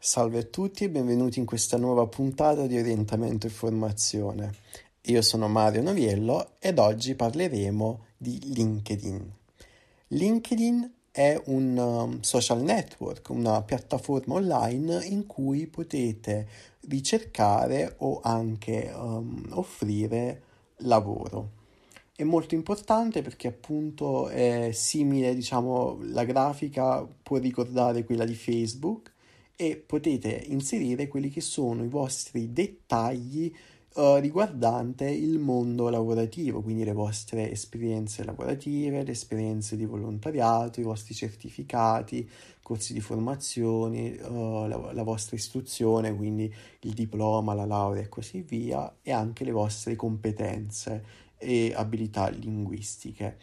Salve a tutti e benvenuti in questa nuova puntata di Orientamento e Formazione. Io sono Mario Noviello ed oggi parleremo di LinkedIn. LinkedIn è un um, social network, una piattaforma online in cui potete ricercare o anche um, offrire lavoro. È molto importante perché appunto è simile, diciamo, la grafica può ricordare quella di Facebook e potete inserire quelli che sono i vostri dettagli uh, riguardante il mondo lavorativo, quindi le vostre esperienze lavorative, le esperienze di volontariato, i vostri certificati, corsi di formazione, uh, la, la vostra istruzione, quindi il diploma, la laurea e così via, e anche le vostre competenze e abilità linguistiche.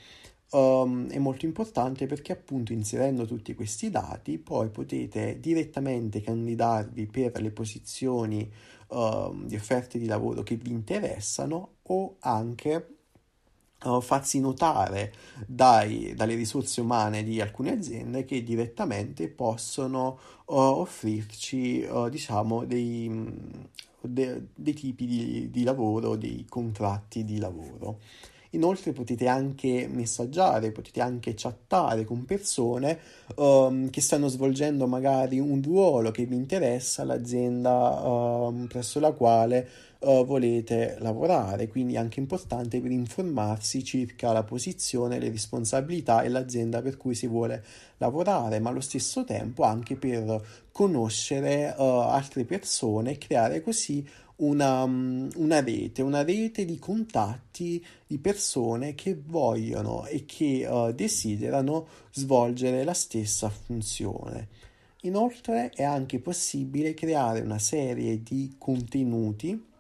Um, è molto importante perché appunto inserendo tutti questi dati poi potete direttamente candidarvi per le posizioni uh, di offerte di lavoro che vi interessano o anche uh, farsi notare dai, dalle risorse umane di alcune aziende che direttamente possono uh, offrirci diciamo dei, de, dei tipi di, di lavoro, dei contratti di lavoro. Inoltre potete anche messaggiare, potete anche chattare con persone um, che stanno svolgendo magari un ruolo che vi interessa all'azienda um, presso la quale uh, volete lavorare, quindi è anche importante per informarsi circa la posizione, le responsabilità e l'azienda per cui si vuole lavorare, ma allo stesso tempo anche per conoscere uh, altre persone e creare così una, mm, una, rete, una rete di contatti di persone che vogliono e che uh, desiderano svolgere la stessa funzione. Inoltre è anche possibile creare una serie di contenuti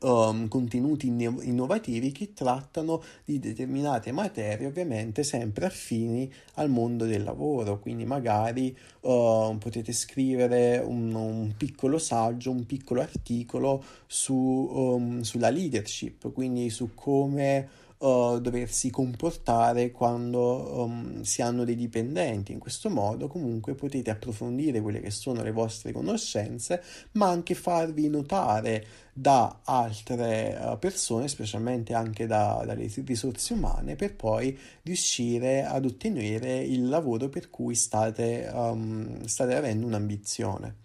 um, contenuti innovativi che trattano di determinate materie, ovviamente sempre affini al mondo del lavoro. Quindi magari uh, potete scrivere un, un, piccolo saggio, un piccolo articolo su, um, sulla leadership, quindi su come doversi comportare quando um, si hanno dei dipendenti. In questo modo comunque potete approfondire quelle che sono le vostre conoscenze, ma anche farvi notare da altre uh, persone, specialmente anche da, dalle risorse umane, per poi riuscire ad ottenere il lavoro per cui state, um, state avendo un'ambizione.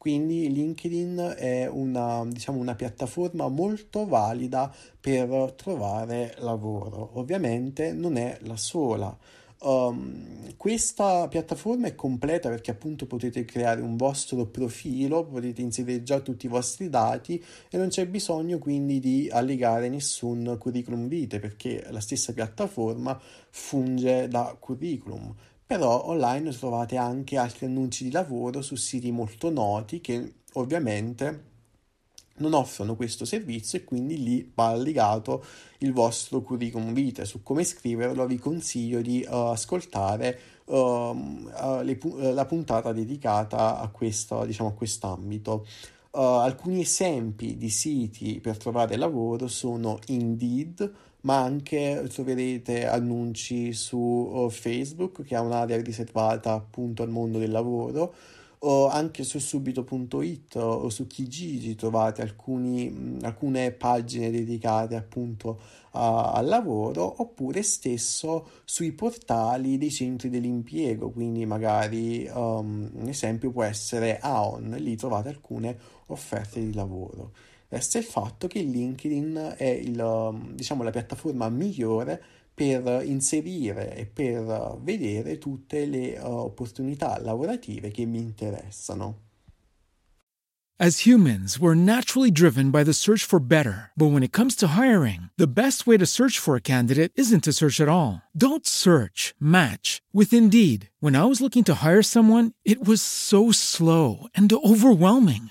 Quindi LinkedIn è una, diciamo, una piattaforma molto valida per trovare lavoro. Ovviamente non è la sola. Um, questa piattaforma è completa perché appunto potete creare un vostro profilo, potete inserire già tutti i vostri dati e non c'è bisogno quindi di allegare nessun curriculum vitae perché la stessa piattaforma funge da curriculum però online trovate anche altri annunci di lavoro su siti molto noti che ovviamente non offrono questo servizio e quindi lì va legato il vostro curriculum vitae. Su come scriverlo vi consiglio di uh, ascoltare uh, uh, le, la puntata dedicata a, questo, diciamo, a quest'ambito. alcuni esempi di siti per trovare lavoro sono Indeed, ma anche troverete annunci su uh, Facebook che ha un'area riservata appunto al mondo del lavoro, o anche su subito.it o su Kijiji trovate alcuni, alcune pagine dedicate appunto a, al lavoro oppure stesso sui portali dei centri dell'impiego, quindi magari um, un esempio può essere Aon, lì trovate alcune offerte di lavoro. Resta il fatto che LinkedIn è il, diciamo, la piattaforma migliore per inserire e per vedere tutte le uh, opportunità lavorative che mi interessano. As humans, we're naturally driven by the search for better. But when it comes to hiring, the best way to search for a candidate isn't to search at all. Don't search, match with Indeed. When I was looking to hire someone, it was so slow and overwhelming.